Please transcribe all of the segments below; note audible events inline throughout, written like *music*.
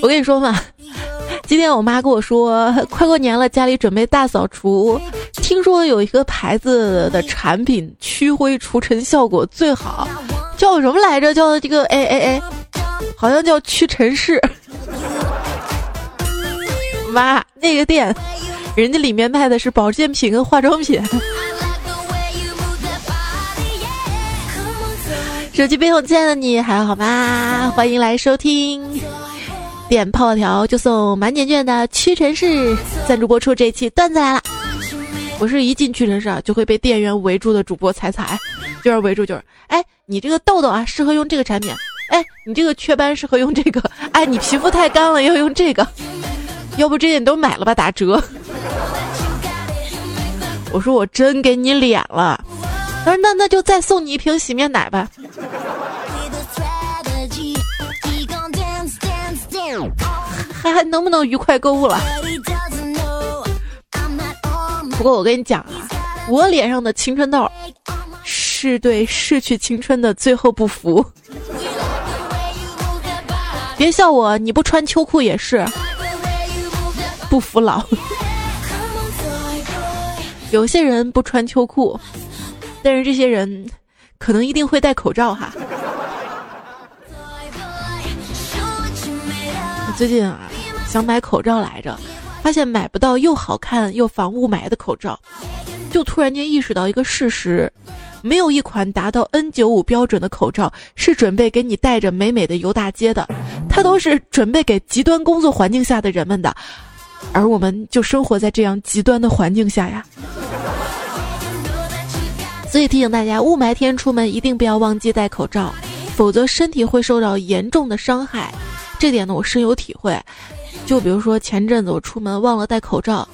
我跟你说嘛，今天我妈跟我说，快过年了，家里准备大扫除。听说有一个牌子的产品驱灰除尘效果最好，叫什么来着？叫这个哎哎哎，好像叫屈臣氏。妈，那个店，人家里面卖的是保健品跟化妆品。手机背后，亲爱的你还好吗？欢迎来收听，点泡泡条就送满减券的屈臣氏赞助播出这一期段子来了。我是一进屈臣氏啊就会被店员围住的主播彩彩，就是围住就是，哎，你这个痘痘啊适合用这个产品，哎，你这个雀斑适合用这个，哎，你皮肤太干了要用这个，要不这些你都买了吧，打折。我说我真给你脸了。他说：“那那就再送你一瓶洗面奶吧。”还能不能愉快购物了？不过我跟你讲啊，我脸上的青春痘是对逝去青春的最后不服。别笑我，你不穿秋裤也是不服老。有些人不穿秋裤。但是这些人，可能一定会戴口罩哈。最近啊，想买口罩来着，发现买不到又好看又防雾霾的口罩，就突然间意识到一个事实：没有一款达到 N95 标准的口罩是准备给你戴着美美的游大街的，它都是准备给极端工作环境下的人们的，而我们就生活在这样极端的环境下呀。所以提醒大家，雾霾天出门一定不要忘记戴口罩，否则身体会受到严重的伤害。这点呢，我深有体会。就比如说前阵子我出门忘了戴口罩，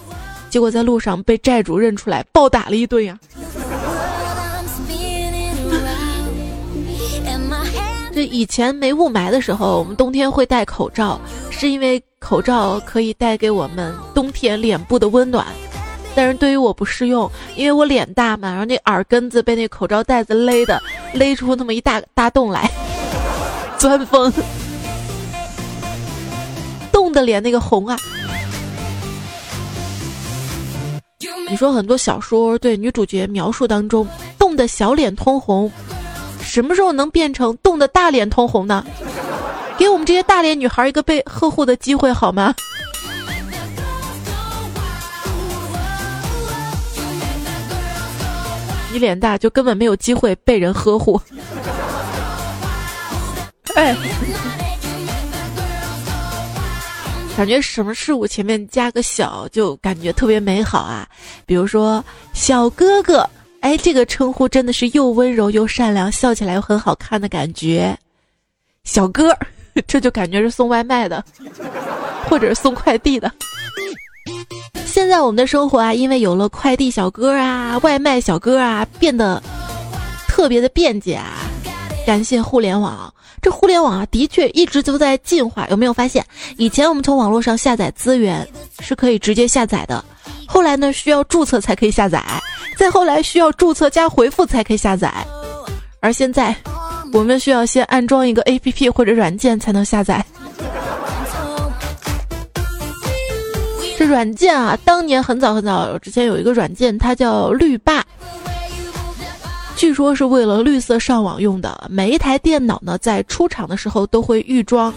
结果在路上被债主认出来暴打了一顿呀。*laughs* 这以前没雾霾的时候，我们冬天会戴口罩，是因为口罩可以带给我们冬天脸部的温暖。但是对于我不适用，因为我脸大嘛，然后那耳根子被那口罩带子勒的，勒出那么一大大洞来，*laughs* 钻风，冻的脸那个红啊！你说很多小说对女主角描述当中冻的小脸通红，什么时候能变成冻的大脸通红呢？给我们这些大脸女孩一个被呵护的机会好吗？你脸大就根本没有机会被人呵护。哎，*laughs* 感觉什么事物前面加个小就感觉特别美好啊！比如说小哥哥，哎，这个称呼真的是又温柔又善良，笑起来又很好看的感觉。小哥，*laughs* 这就感觉是送外卖的，*laughs* 或者是送快递的。现在我们的生活啊，因为有了快递小哥啊、外卖小哥啊，变得特别的便捷啊。感谢互联网，这互联网啊，的确一直都在进化。有没有发现，以前我们从网络上下载资源是可以直接下载的，后来呢需要注册才可以下载，再后来需要注册加回复才可以下载，而现在我们需要先安装一个 APP 或者软件才能下载。这软件啊，当年很早很早之前有一个软件，它叫绿霸，据说是为了绿色上网用的。每一台电脑呢，在出厂的时候都会预装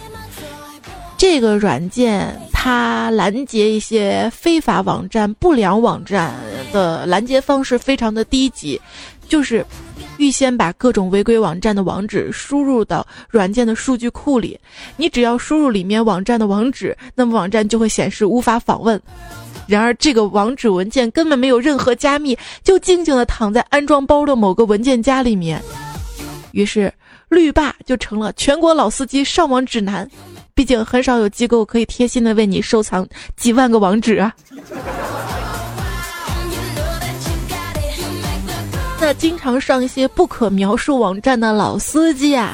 这个软件，它拦截一些非法网站、不良网站的拦截方式非常的低级，就是。预先把各种违规网站的网址输入到软件的数据库里，你只要输入里面网站的网址，那么网站就会显示无法访问。然而这个网址文件根本没有任何加密，就静静的躺在安装包的某个文件夹里面。于是绿霸就成了全国老司机上网指南。毕竟很少有机构可以贴心的为你收藏几万个网址啊。那经常上一些不可描述网站的老司机啊，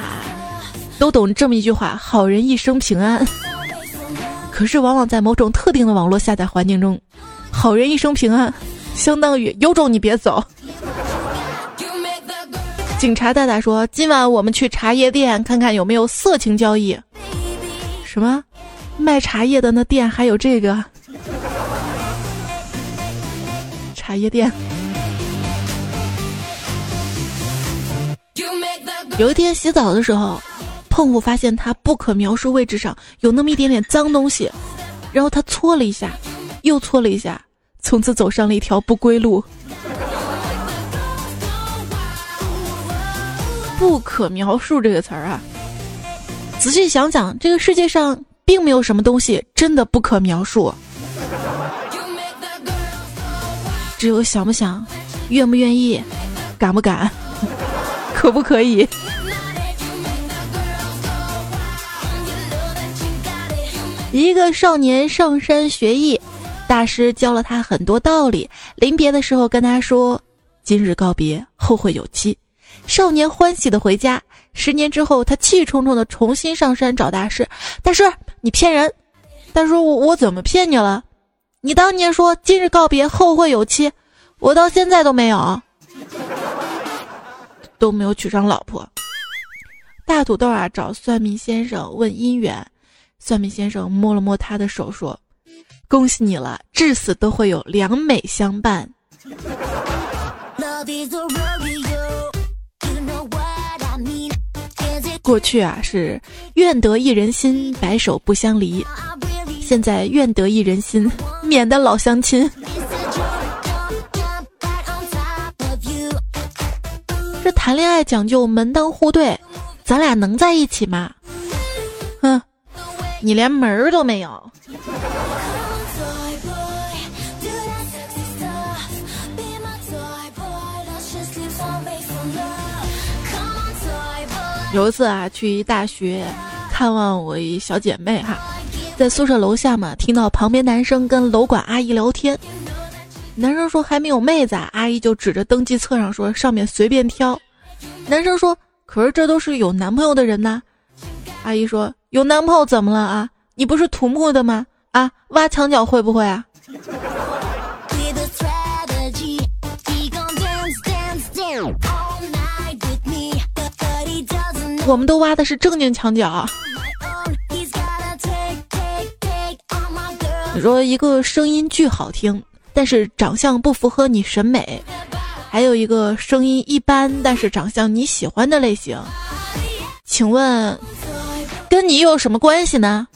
都懂这么一句话：“好人一生平安。”可是，往往在某种特定的网络下载环境中，“好人一生平安”相当于“有种你别走”。警察大大说：“今晚我们去茶叶店看看有没有色情交易。”什么？卖茶叶的那店还有这个茶叶店。有一天洗澡的时候，碰虎发现他不可描述位置上有那么一点点脏东西，然后他搓了一下，又搓了一下，从此走上了一条不归路。不可描述这个词儿啊，仔细想想，这个世界上并没有什么东西真的不可描述，只有想不想，愿不愿意，敢不敢，可不可以。一个少年上山学艺，大师教了他很多道理，临别的时候跟他说：“今日告别，后会有期。”少年欢喜的回家。十年之后，他气冲冲的重新上山找大师。大师，你骗人！大师，我我怎么骗你了？你当年说今日告别，后会有期，我到现在都没有，都没有娶上老婆。大土豆啊，找算命先生问姻缘。算命先生摸了摸他的手，说：“恭喜你了，至死都会有良美相伴。”过去啊是愿得一人心，白首不相离。现在愿得一人心，免得老相亲。这谈恋爱讲究门当户对，咱俩能在一起吗？你连门儿都没有。有一次啊，去一大学看望我一小姐妹哈，在宿舍楼下嘛，听到旁边男生跟楼管阿姨聊天。男生说还没有妹子，阿姨就指着登记册上说上面随便挑。男生说可是这都是有男朋友的人呐。阿姨说有男朋友怎么了啊？你不是土木的吗？啊，挖墙脚会不会啊？我们都挖的是正经墙角。你说一个声音巨好听，但是长相不符合你审美；还有一个声音一般，但是长相你喜欢的类型，请问跟你有什么关系呢？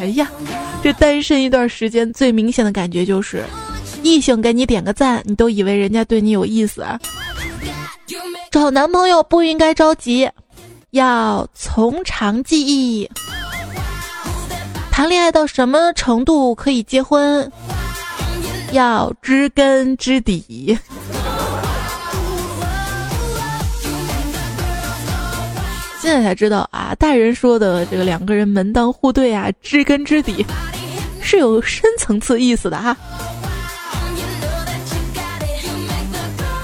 哎呀，这单身一段时间最明显的感觉就是，异性给你点个赞，你都以为人家对你有意思啊。找男朋友不应该着急，要从长计议。谈恋爱到什么程度可以结婚？要知根知底。现在才知道啊，大人说的这个两个人门当户对啊，知根知底，是有深层次意思的哈。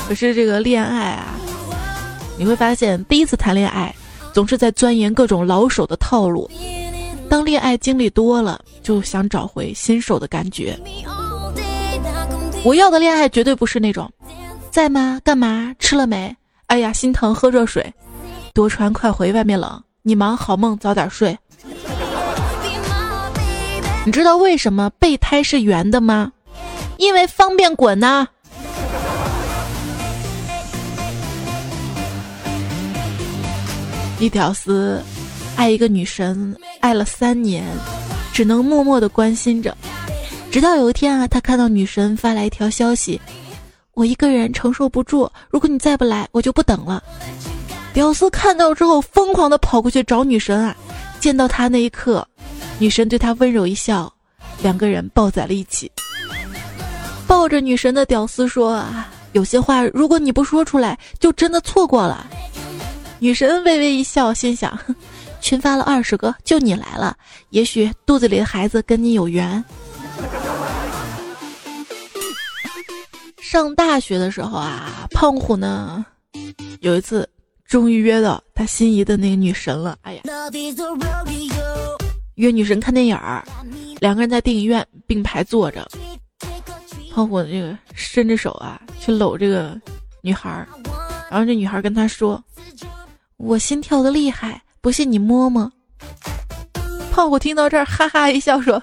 可是这个恋爱啊。你会发现，第一次谈恋爱总是在钻研各种老手的套路。当恋爱经历多了，就想找回新手的感觉。我要的恋爱绝对不是那种，在吗？干嘛？吃了没？哎呀，心疼，喝热水。多穿快回，外面冷。你忙，好梦，早点睡。你知道为什么备胎是圆的吗？因为方便滚呐。一屌丝爱一个女神，爱了三年，只能默默的关心着。直到有一天啊，他看到女神发来一条消息：“我一个人承受不住，如果你再不来，我就不等了。”屌丝看到之后，疯狂的跑过去找女神啊！见到她那一刻，女神对他温柔一笑，两个人抱在了一起。抱着女神的屌丝说：“啊，有些话如果你不说出来，就真的错过了。”女神微微一笑，心想：群发了二十个，就你来了。也许肚子里的孩子跟你有缘。上大学的时候啊，胖虎呢，有一次终于约到他心仪的那个女神了。哎呀，约女神看电影儿，两个人在电影院并排坐着，胖虎这个伸着手啊去搂这个女孩儿，然后这女孩跟他说。我心跳的厉害，不信你摸摸。胖虎听到这儿，哈哈一笑说：“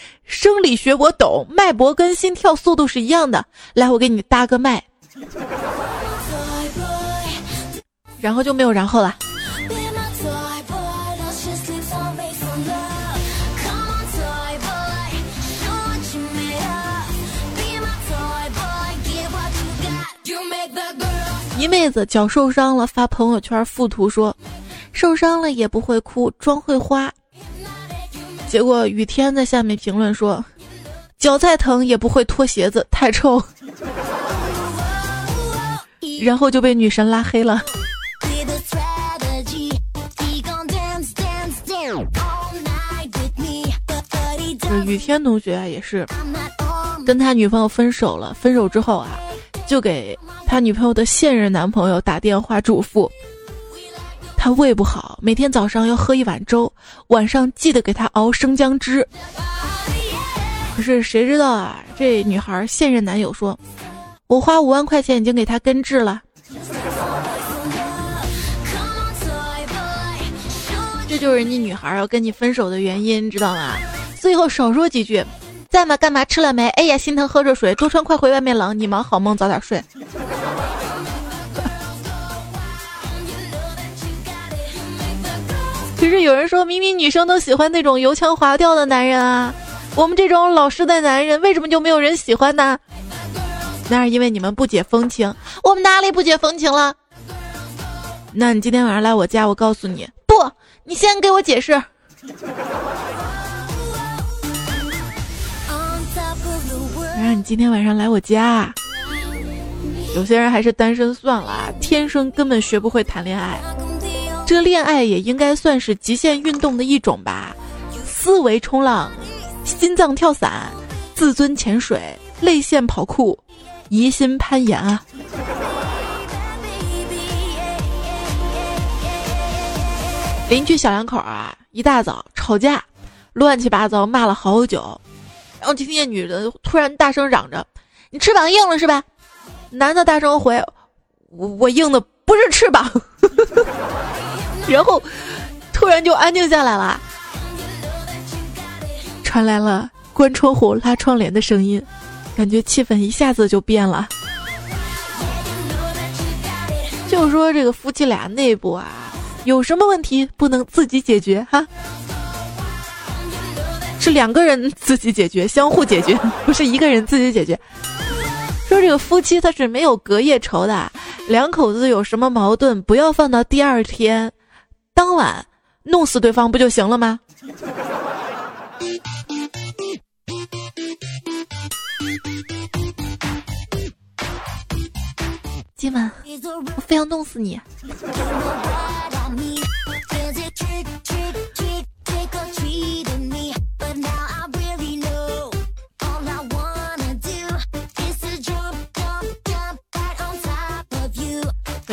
*laughs* 生理学我懂，脉搏跟心跳速度是一样的。来，我给你搭个脉。”然后就没有然后了。一妹子脚受伤了，发朋友圈附图说：“受伤了也不会哭，妆会花。”结果雨天在下面评论说：“脚再疼也不会脱鞋子，太臭。*laughs* ”然后就被女神拉黑了。雨天同学也是跟他女朋友分手了，分手之后啊，就给他女朋友的现任男朋友打电话嘱咐。他胃不好，每天早上要喝一碗粥，晚上记得给他熬生姜汁。可是谁知道啊？这女孩现任男友说：“我花五万块钱已经给他根治了。”这就是你女孩要跟你分手的原因，知道吗？最后少说几句，在吗？干嘛？吃了没？哎呀，心疼，喝热水。多穿，快回，外面冷。你忙好梦，早点睡。*laughs* 可是有人说，明明女生都喜欢那种油腔滑调的男人啊，我们这种老实的男人为什么就没有人喜欢呢？那是因为你们不解风情。我们哪里不解风情了？那你今天晚上来我家，我告诉你，不，你先给我解释。让你今天晚上来我家。有些人还是单身算了，天生根本学不会谈恋爱。这恋爱也应该算是极限运动的一种吧，思维冲浪，心脏跳伞，自尊潜水，泪腺跑酷，疑心攀岩啊！邻居小两口啊，一大早吵架，乱七八糟骂了好久，然后就听见女的突然大声嚷着：“你翅膀硬了是吧？”男的大声回：“我我硬的不是翅膀。*laughs* ”然后，突然就安静下来了，传来了关窗户、拉窗帘的声音，感觉气氛一下子就变了。就说这个夫妻俩内部啊，有什么问题不能自己解决哈？是两个人自己解决，相互解决，*laughs* 不是一个人自己解决。说这个夫妻他是没有隔夜仇的，两口子有什么矛盾，不要放到第二天。当晚弄死对方不就行了吗？今晚我非要弄死你！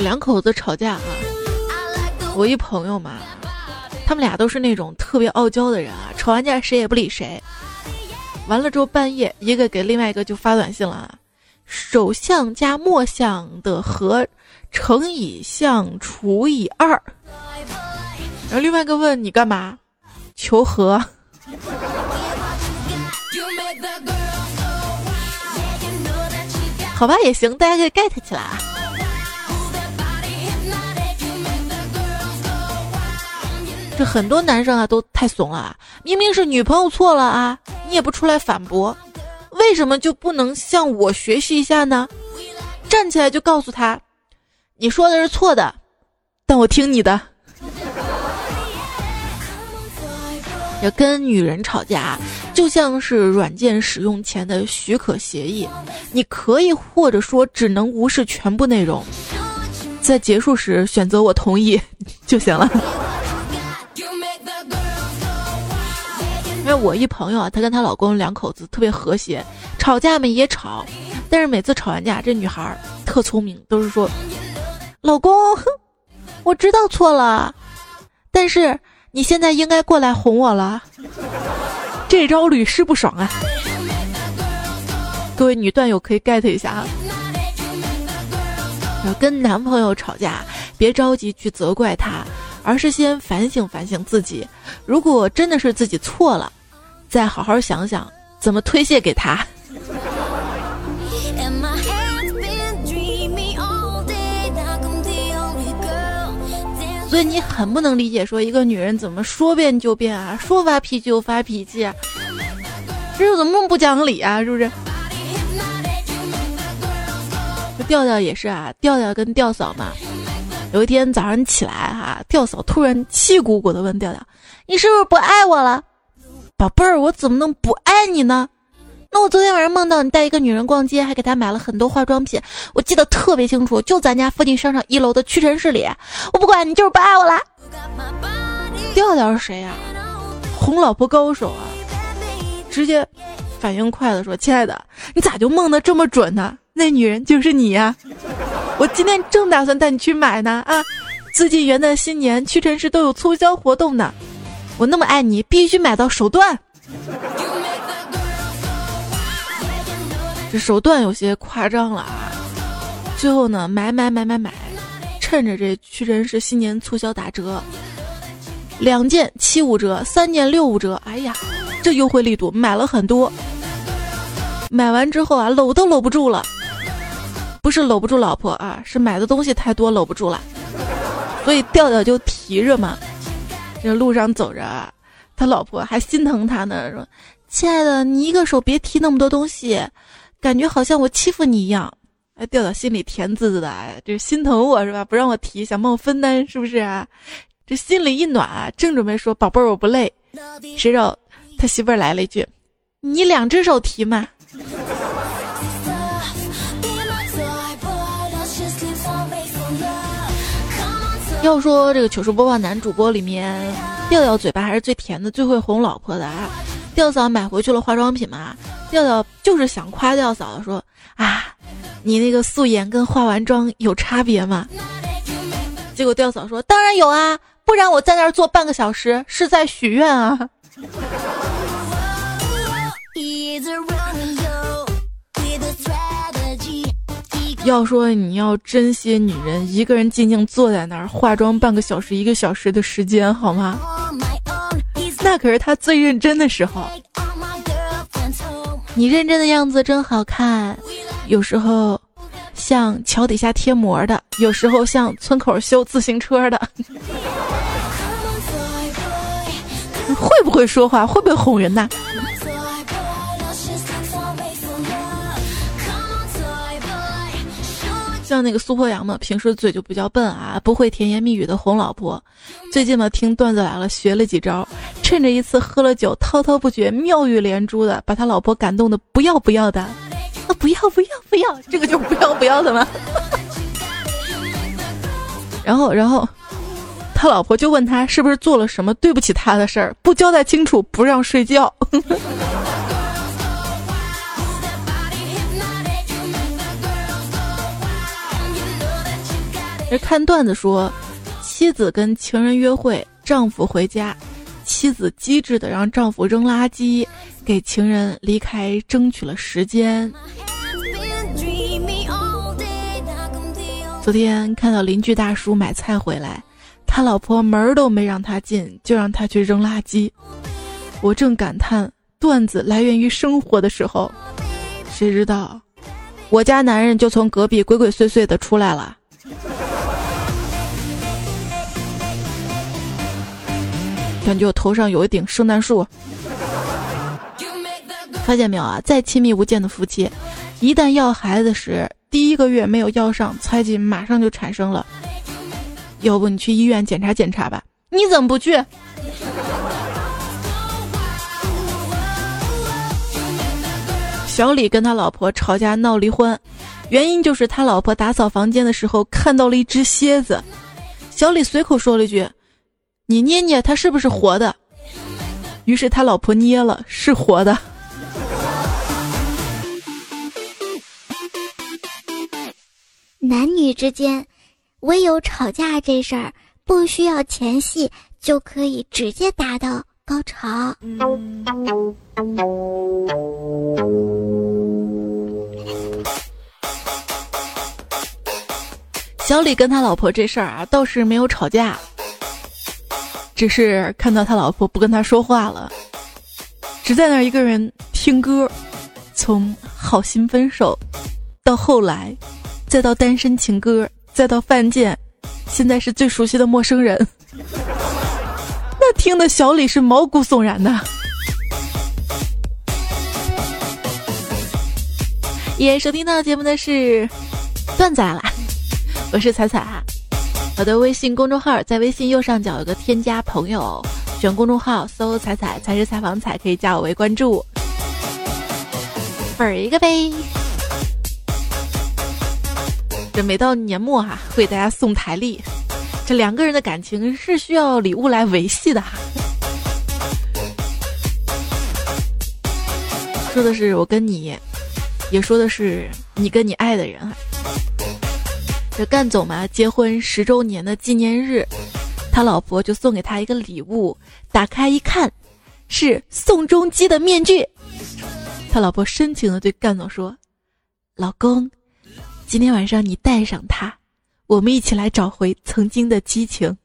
两口子吵架啊！我一朋友嘛，他们俩都是那种特别傲娇的人啊，吵完架谁也不理谁。完了之后半夜，一个给另外一个就发短信了啊，首相加末相的和乘以项除以二。然后另外一个问你干嘛？求和。*laughs* 好吧，也行，大家可以 get 起来啊。这很多男生啊都太怂了啊！明明是女朋友错了啊，你也不出来反驳，为什么就不能向我学习一下呢？站起来就告诉他，你说的是错的，但我听你的。要跟女人吵架，就像是软件使用前的许可协议，你可以或者说只能无视全部内容，在结束时选择我同意就行了。因为我一朋友啊，她跟她老公两口子特别和谐，吵架嘛也吵，但是每次吵完架，这女孩特聪明，都是说：“老公，我知道错了，但是你现在应该过来哄我了。*laughs* ”这招屡试不爽啊！各位女段友可以 get 一下啊。要跟男朋友吵架，别着急去责怪他，而是先反省反省自己。如果真的是自己错了，再好好想想怎么推卸给他。所以你很不能理解，说一个女人怎么说变就变啊，说发脾气就发脾气啊，这又怎么那么不讲理啊？是不是？这调调也是啊，调调跟调嫂嘛。有一天早上起来哈，吊嫂突然气鼓鼓的问调调：“你是不是不爱我了，宝贝儿？我怎么能不爱你呢？”那我昨天晚上梦到你带一个女人逛街，还给她买了很多化妆品，我记得特别清楚，就咱家附近商场一楼的屈臣氏里。我不管你就是不爱我啦。调调是谁呀？哄老婆高手啊！直接反应快的说：“亲爱的，你咋就梦得这么准呢？那女人就是你呀！我今天正打算带你去买呢啊！最近元旦新年屈臣氏都有促销活动呢，我那么爱你，必须买到手段。”这手段有些夸张了啊！最后呢，买买买买买，趁着这屈臣氏新年促销打折，两件七五折，三件六五折。哎呀，这优惠力度，买了很多。买完之后啊，搂都搂不住了，不是搂不住老婆啊，是买的东西太多搂不住了。所以调调就提着嘛，这路上走着，他老婆还心疼他呢，说：“亲爱的，你一个手别提那么多东西。”感觉好像我欺负你一样，哎，调到心里甜滋滋的，哎，这心疼我是吧？不让我提，想帮我分担是不是啊？这心里一暖，正准备说宝贝儿我不累，谁知道他媳妇儿来了一句：“你两只手提嘛。”要说这个糗事播报男主播里面，调调嘴巴还是最甜的，最会哄老婆的啊。调嫂买回去了化妆品嘛？调调就是想夸调嫂说啊，你那个素颜跟化完妆有差别吗？结果调嫂说当然有啊，不然我在那儿坐半个小时是在许愿啊。要说你要珍惜女人一个人静静坐在那儿化妆半个小时一个小时的时间好吗？那可是他最认真的时候。你认真的样子真好看，有时候像桥底下贴膜的，有时候像村口修自行车的。*laughs* 会不会说话？会不会哄人呐？像那个苏破阳嘛，平时嘴就比较笨啊，不会甜言蜜语的哄老婆。最近嘛，听段子来了，学了几招，趁着一次喝了酒，滔滔不绝，妙语连珠的，把他老婆感动的不要不要的。啊，不要不要不要，这个就不要不要的吗？然后，然后他老婆就问他是不是做了什么对不起他的事儿，不交代清楚不让睡觉。看段子说，妻子跟情人约会，丈夫回家，妻子机智的让丈夫扔垃圾，给情人离开争取了时间。昨天看到邻居大叔买菜回来，他老婆门儿都没让他进，就让他去扔垃圾。我正感叹段子来源于生活的时候，谁知道我家男人就从隔壁鬼鬼祟祟的出来了。感觉我头上有一顶圣诞树，发现没有啊？再亲密无间的夫妻，一旦要孩子时，第一个月没有要上，猜忌马上就产生了。要不你去医院检查检查吧？你怎么不去？小李跟他老婆吵架闹离婚，原因就是他老婆打扫房间的时候看到了一只蝎子，小李随口说了一句。你捏捏它是不是活的？于是他老婆捏了，是活的。*laughs* 男女之间，唯有吵架这事儿不需要前戏，就可以直接达到高潮。小李跟他老婆这事儿啊，倒是没有吵架。只是看到他老婆不跟他说话了，只在那儿一个人听歌，从好心分手，到后来，再到单身情歌，再到犯贱，现在是最熟悉的陌生人。*laughs* 那听的小李是毛骨悚然的。也收听到节目的是段仔啦，我是彩彩啊。我的微信公众号在微信右上角有个添加朋友，选公众号搜“彩彩才是采访彩”，可以加我为关注。粉儿一个呗。这每到年末哈，会给大家送台历。这两个人的感情是需要礼物来维系的哈。说的是我跟你，也说的是你跟你爱的人哈。这干总嘛，结婚十周年的纪念日，他老婆就送给他一个礼物，打开一看，是宋仲基的面具。他老婆深情的对干总说：“老公，今天晚上你戴上它。”我们一起来找回曾经的激情。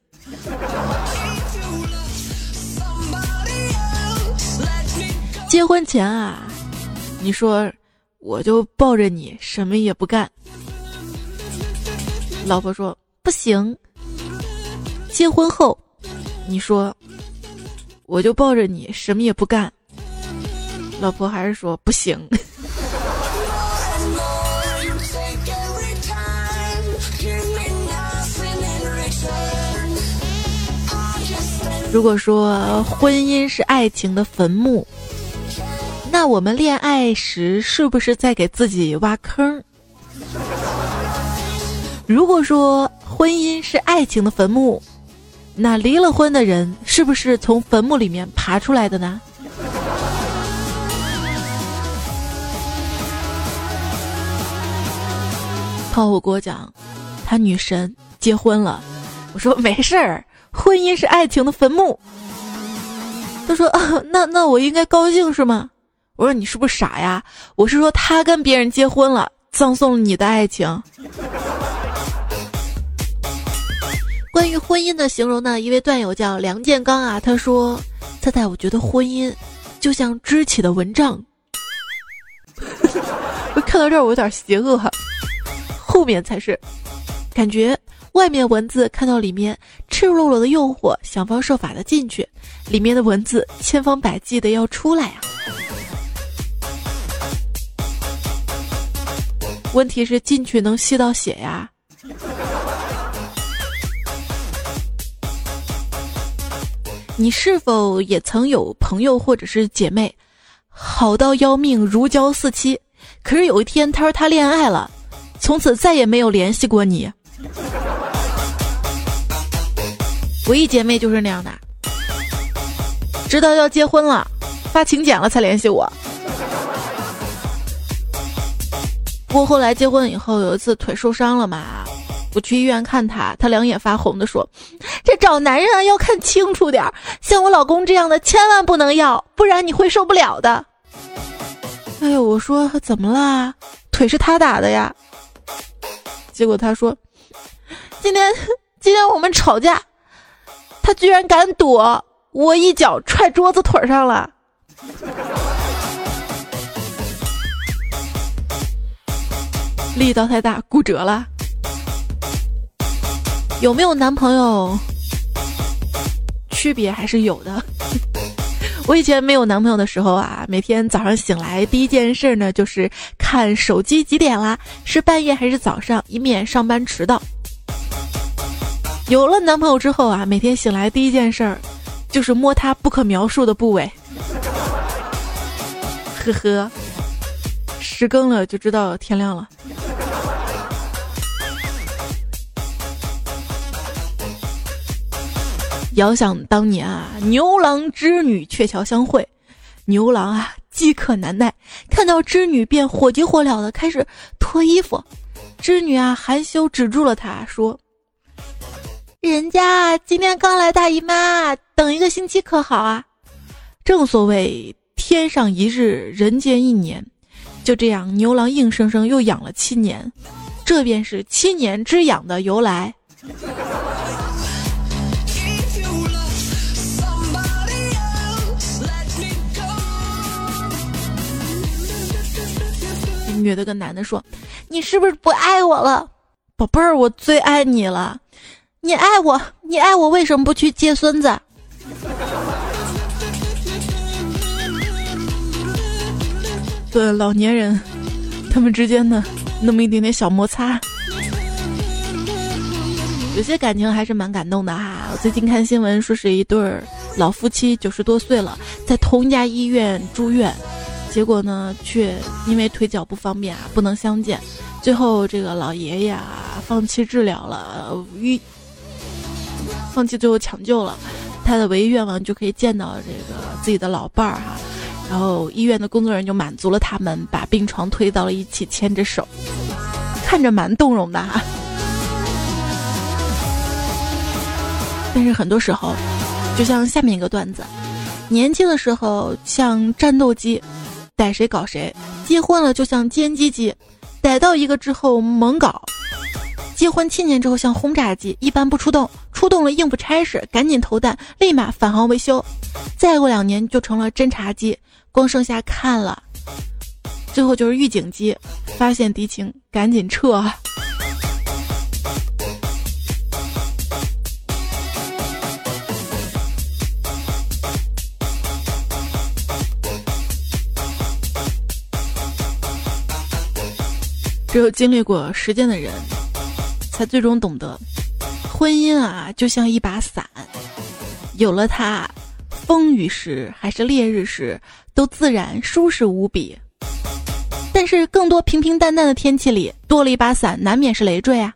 结婚前啊，你说我就抱着你什么也不干。老婆说不行。结婚后，你说我就抱着你什么也不干。老婆还是说不行。*laughs* 如果说婚姻是爱情的坟墓，那我们恋爱时是不是在给自己挖坑？如果说婚姻是爱情的坟墓，那离了婚的人是不是从坟墓里面爬出来的呢？炮火给我讲，他女神结婚了，我说没事儿。婚姻是爱情的坟墓。他说：“，那那我应该高兴是吗？”我说：“你是不是傻呀？”我是说他跟别人结婚了，葬送了你的爱情。关于婚姻的形容呢，一位段友叫梁建刚啊，他说：“猜猜，我觉得婚姻就像支起的蚊帐。*laughs* ”看到这儿我有点邪恶哈，后面才是感觉。外面蚊子看到里面赤裸裸的诱惑，想方设法的进去；里面的蚊子千方百计的要出来呀。问题是进去能吸到血呀？你是否也曾有朋友或者是姐妹，好到要命，如胶似漆？可是有一天他说他恋爱了，从此再也没有联系过你。我一姐妹就是那样的，直到要结婚了，发请柬了才联系我。不过后来结婚以后，有一次腿受伤了嘛，我去医院看他，他两眼发红的说：“这找男人啊要看清楚点儿，像我老公这样的千万不能要，不然你会受不了的。”哎呦，我说怎么啦？腿是他打的呀。结果他说：“今天今天我们吵架。”他居然敢躲，我一脚踹桌子腿上了，力道太大，骨折了。有没有男朋友？区别还是有的。*laughs* 我以前没有男朋友的时候啊，每天早上醒来第一件事呢，就是看手机几点啦，是半夜还是早上，以免上班迟到。有了男朋友之后啊，每天醒来第一件事儿，就是摸他不可描述的部位。呵呵，十更了就知道天亮了。遥想当年啊，牛郎织女鹊桥相会，牛郎啊饥渴难耐，看到织女便火急火燎的开始脱衣服，织女啊含羞止住了他，说。人家今天刚来大姨妈，等一个星期可好啊？正所谓天上一日，人间一年。就这样，牛郎硬生生又养了七年，这便是七年之痒的由来。女的跟男的说：“你是不是不爱我了，宝贝儿？我最爱你了。你爱我，你爱我，为什么不去接孙子？”对老年人，他们之间的那么一点点小摩擦，有些感情还是蛮感动的哈。我最近看新闻说是一对儿老夫妻，九十多岁了，在同一家医院住院，结果呢却因为腿脚不方便啊，不能相见。最后这个老爷爷啊放弃治疗了，医放弃最后抢救了，他的唯一愿望就可以见到这个自己的老伴儿哈。然后医院的工作人员就满足了他们，把病床推到了一起，牵着手，看着蛮动容的哈。但是很多时候，就像下面一个段子：年轻的时候像战斗机，逮谁搞谁；结婚了就像歼击机，逮到一个之后猛搞；结婚七年之后像轰炸机，一般不出动，出动了应付差事，赶紧投弹，立马返航维修；再过两年就成了侦察机。光剩下看了，最后就是预警机，发现敌情赶紧撤。只有经历过时间的人，才最终懂得，婚姻啊，就像一把伞，有了它。风雨时还是烈日时，都自然舒适无比。但是更多平平淡淡的天气里，多了一把伞，难免是累赘啊。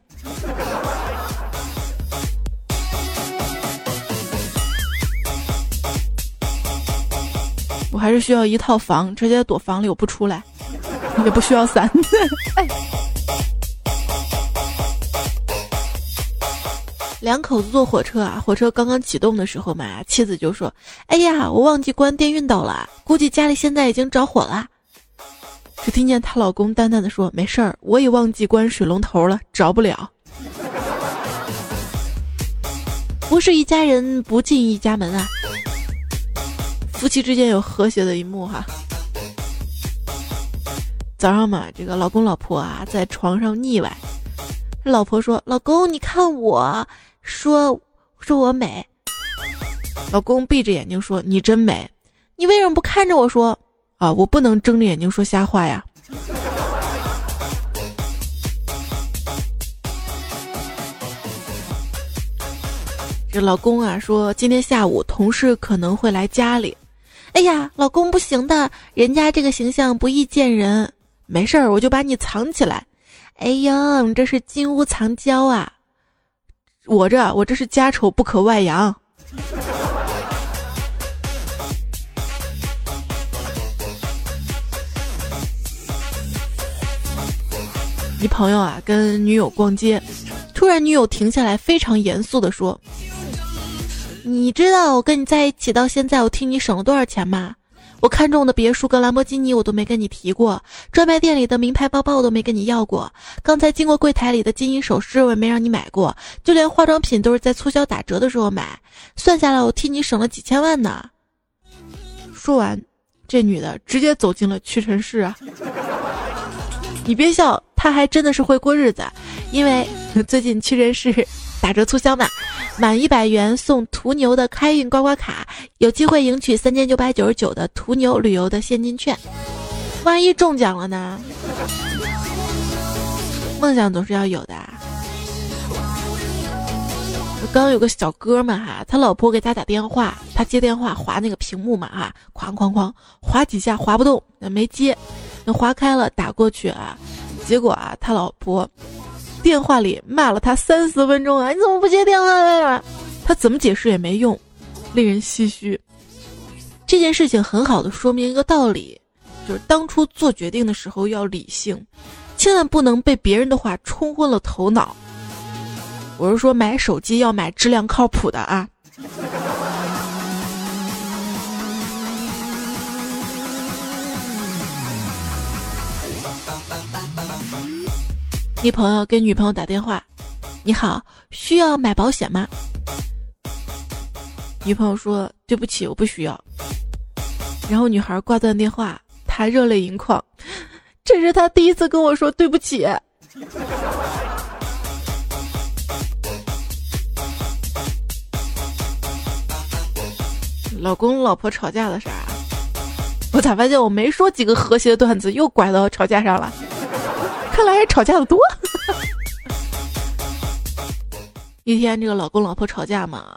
我还是需要一套房，直接躲房里，我不出来，也不需要伞。*laughs* 两口子坐火车啊，火车刚刚启动的时候嘛，妻子就说：“哎呀，我忘记关电熨斗了，估计家里现在已经着火了。”只听见她老公淡淡的说：“没事儿，我也忘记关水龙头了，着不了。”不是一家人不进一家门啊，夫妻之间有和谐的一幕哈。早上嘛，这个老公老婆啊在床上腻歪，老婆说：“老公，你看我。”说说我美，老公闭着眼睛说你真美，你为什么不看着我说啊？我不能睁着眼睛说瞎话呀。*laughs* 这老公啊说今天下午同事可能会来家里，哎呀，老公不行的，人家这个形象不易见人，没事儿我就把你藏起来。哎呦，你这是金屋藏娇啊。我这我这是家丑不可外扬。一朋友啊，跟女友逛街，突然女友停下来，非常严肃的说：“你知道我跟你在一起到现在，我替你省了多少钱吗？”我看中的别墅跟兰博基尼我都没跟你提过，专卖店里的名牌包包我都没跟你要过，刚才经过柜台里的金银首饰我也没让你买过，就连化妆品都是在促销打折的时候买，算下来我替你省了几千万呢。说完，这女的直接走进了屈臣氏啊！你别笑，她还真的是会过日子，因为最近屈臣氏打折促销呢。满一百元送途牛的开运刮刮卡，有机会赢取三千九百九十九的途牛旅游的现金券。万一中奖了呢？梦想总是要有的。刚有个小哥们哈，他老婆给他打电话，他接电话划那个屏幕嘛哈，哐哐哐划几下划不动，没接，那划开了打过去啊，结果啊他老婆。电话里骂了他三四分钟啊！你怎么不接电话？他怎么解释也没用，令人唏嘘。这件事情很好的说明一个道理，就是当初做决定的时候要理性，千万不能被别人的话冲昏了头脑。我是说买手机要买质量靠谱的啊。一朋友给女朋友打电话，你好，需要买保险吗？女朋友说对不起，我不需要。然后女孩挂断电话，她热泪盈眶，这是他第一次跟我说对不起。老公老婆吵架的事儿啊，我咋发现我没说几个和谐的段子，又拐到吵架上了？看来吵架的多。*laughs* 一天，这个老公老婆吵架嘛，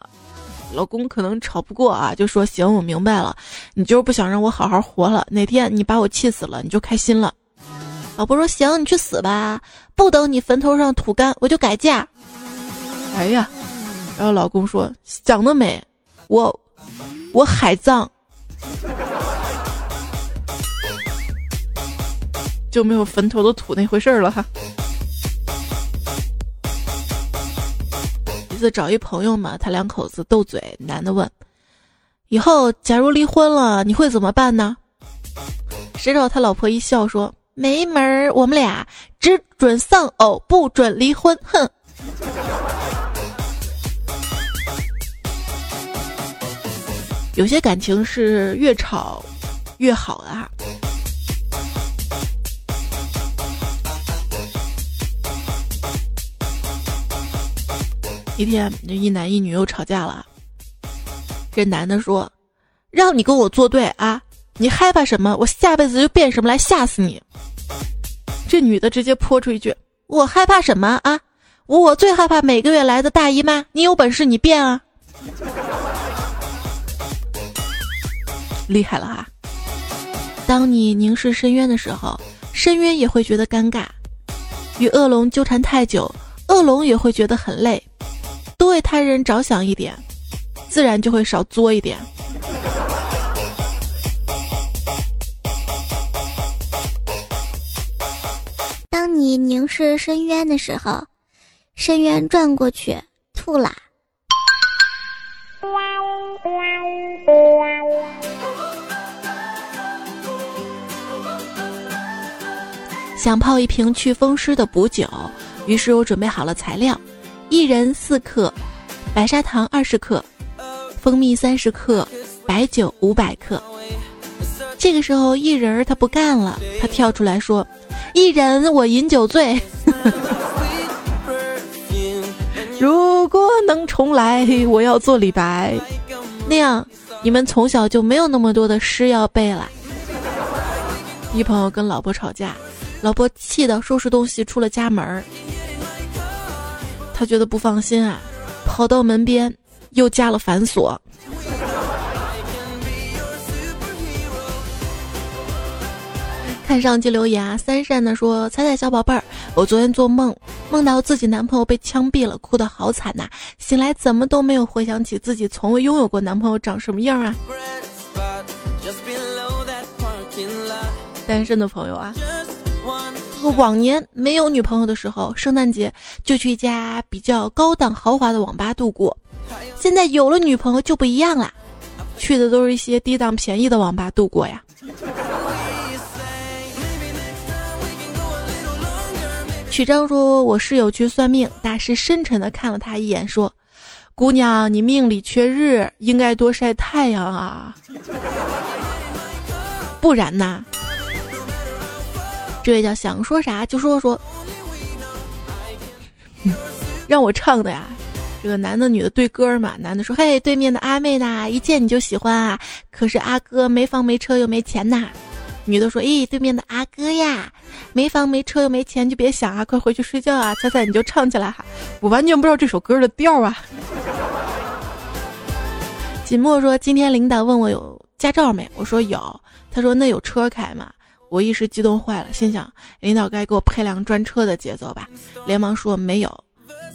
老公可能吵不过啊，就说：“行，我明白了，你就是不想让我好好活了。哪天你把我气死了，你就开心了。”老婆说：“行，你去死吧，不等你坟头上土干，我就改嫁。”哎呀，然后老公说：“想得美，我我海葬，就没有坟头的土那回事了哈。”一次找一朋友嘛，他两口子斗嘴，男的问：“以后假如离婚了，你会怎么办呢？”谁知道他老婆一笑说：“没门儿，我们俩只准丧偶，不准离婚。”哼。有些感情是越吵越好的一天，这一男一女又吵架了。这男的说：“让你跟我作对啊，你害怕什么？我下辈子就变什么来吓死你。”这女的直接泼出一句：“我害怕什么啊？我最害怕每个月来的大姨妈。你有本事你变啊！”厉害了哈！当你凝视深渊的时候，深渊也会觉得尴尬；与恶龙纠缠太久，恶龙也会觉得很累。多为他人着想一点，自然就会少作一点。当你凝视深渊的时候，深渊转过去吐啦。想泡一瓶祛风湿的补酒，于是我准备好了材料。一人四克，白砂糖二十克，蜂蜜三十克，白酒五百克。这个时候，艺人儿他不干了，他跳出来说：“艺人，我饮酒醉。如果能重来，我要做李白，那样你们从小就没有那么多的诗要背了。”一朋友跟老婆吵架，老婆气得收拾东西出了家门儿。他觉得不放心啊，跑到门边又加了反锁。看上期留言啊，三善的说：“彩彩小宝贝儿，我昨天做梦，梦到自己男朋友被枪毙了，哭得好惨呐！醒来怎么都没有回想起自己从未拥有过男朋友长什么样啊！”单身的朋友啊。往年没有女朋友的时候，圣诞节就去一家比较高档豪华的网吧度过。现在有了女朋友就不一样了，去的都是一些低档便宜的网吧度过呀。曲章说：“我室友去算命，大师深沉的看了他一眼，说：‘姑娘，你命里缺日，应该多晒太阳啊，*laughs* 不然呢？’”这位叫想说啥就说说，让我唱的呀。这个男的女的对歌嘛，男的说：“嘿，对面的阿妹呐，一见你就喜欢啊。可是阿哥没房没车又没钱呐。”女的说：“咦，对面的阿哥呀，没房没车又没钱就别想啊，快回去睡觉啊。”猜猜你就唱起来哈，我完全不知道这首歌的调啊。*laughs* 锦墨说：“今天领导问我有驾照没？我说有。他说那有车开吗？”我一时激动坏了，心想领导该给我配辆专车的节奏吧，连忙说没有。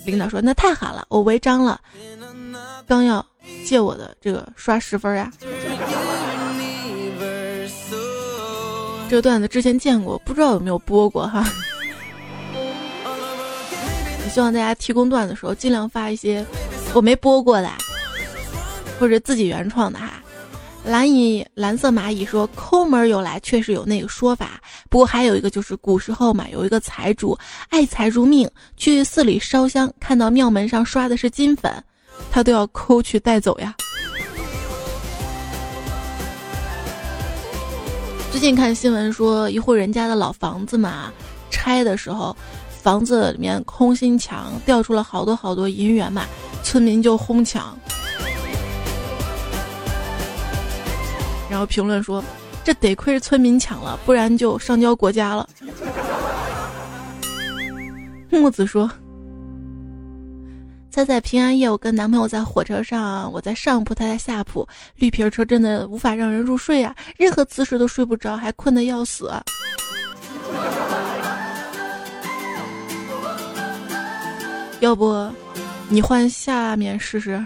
领导说那太好了，我违章了，刚要借我的这个刷十分呀。这个段子之前见过，不知道有没有播过哈。我希望大家提供段子的时候尽量发一些我没播过的，或者自己原创的哈。蓝蚁蓝色蚂蚁说：“抠门有来，确实有那个说法。不过还有一个，就是古时候嘛，有一个财主爱财如命，去寺里烧香，看到庙门上刷的是金粉，他都要抠去带走呀。”最近看新闻说，一户人家的老房子嘛，拆的时候，房子里面空心墙掉出了好多好多银元嘛，村民就哄抢。然后评论说，这得亏是村民抢了，不然就上交国家了。*laughs* 木子说。猜猜平安夜，我跟男朋友在火车上，我在上铺，他在下铺。绿皮车真的无法让人入睡啊，任何姿势都睡不着，还困得要死。*laughs* 要不，你换下面试试。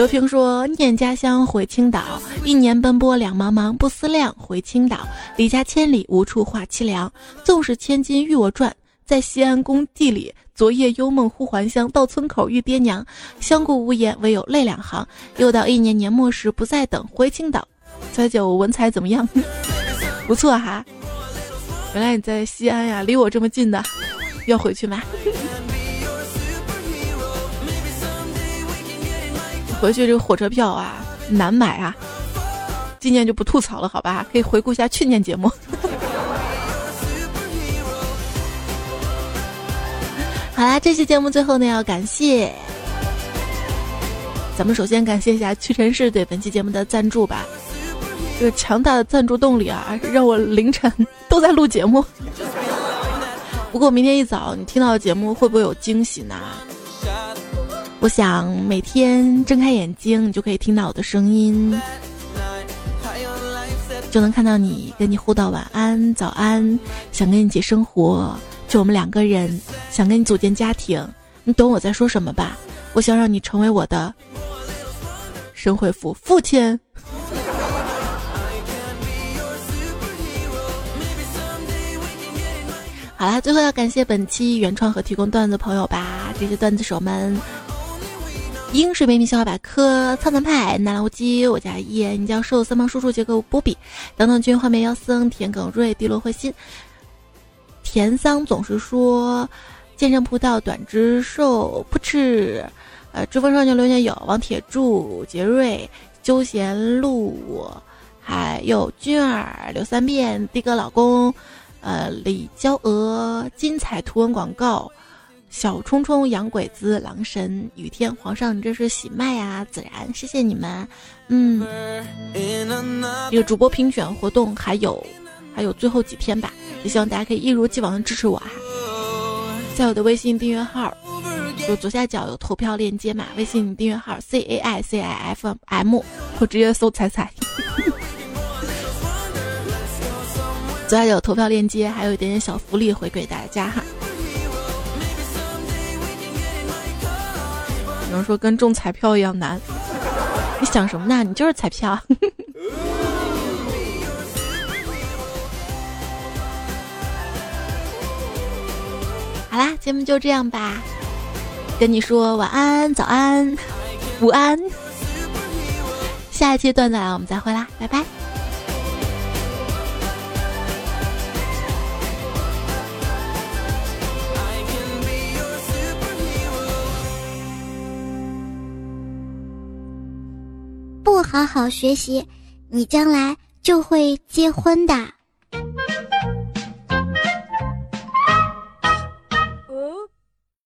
德平说：“念家乡回青岛，一年奔波两茫茫，不思量，回青岛，离家千里，无处话凄凉。纵使千金与我转，在西安工地里，昨夜幽梦忽还乡。到村口遇爹娘，相顾无言，唯有泪两行。又到一年年末时，不再等，回青岛。小姐，我文采怎么样？不错哈。原来你在西安呀，离我这么近的，要回去吗？”回去这个火车票啊难买啊，今年就不吐槽了，好吧？可以回顾一下去年节目。*laughs* 好啦，这期节目最后呢要感谢，咱们首先感谢一下屈臣氏对本期节目的赞助吧。这个强大的赞助动力啊，让我凌晨都在录节目。不过明天一早你听到的节目会不会有惊喜呢？我想每天睁开眼睛，你就可以听到我的声音，就能看到你，跟你互道晚安、早安，想跟你一起生活，就我们两个人，想跟你组建家庭，你懂我在说什么吧？我想让你成为我的生回复父亲。好啦，最后要感谢本期原创和提供段子朋友吧，这些段子手们。英式美女笑话百科、苍南派、南无鸡、我家叶、你叫瘦三胖叔叔、杰克波比、等等君、画面妖僧、田耿瑞、地罗灰心、田桑总是说健身葡萄短肢瘦不吃，呃，知风少年刘年友、王铁柱、杰瑞、休闲路，还有君儿、刘三变、的哥老公，呃，李娇娥、精彩图文广告。小冲冲、洋鬼子、狼神、雨天、皇上，你这是喜麦呀？自然，谢谢你们。嗯，这个主播评选活动还有还有最后几天吧，也希望大家可以一如既往的支持我哈。在我的微信订阅号，就左下角有投票链接嘛，微信订阅号 c a i c i f m，或直接搜彩彩。*laughs* 左下角投票链接，还有一点点小福利回馈大家哈。有人说跟中彩票一样难，你想什么呢？你就是彩票。*laughs* 好啦，节目就这样吧，跟你说晚安、早安、午安，下一期段子来我们再会啦，拜拜。好好学习你将来就会结婚的。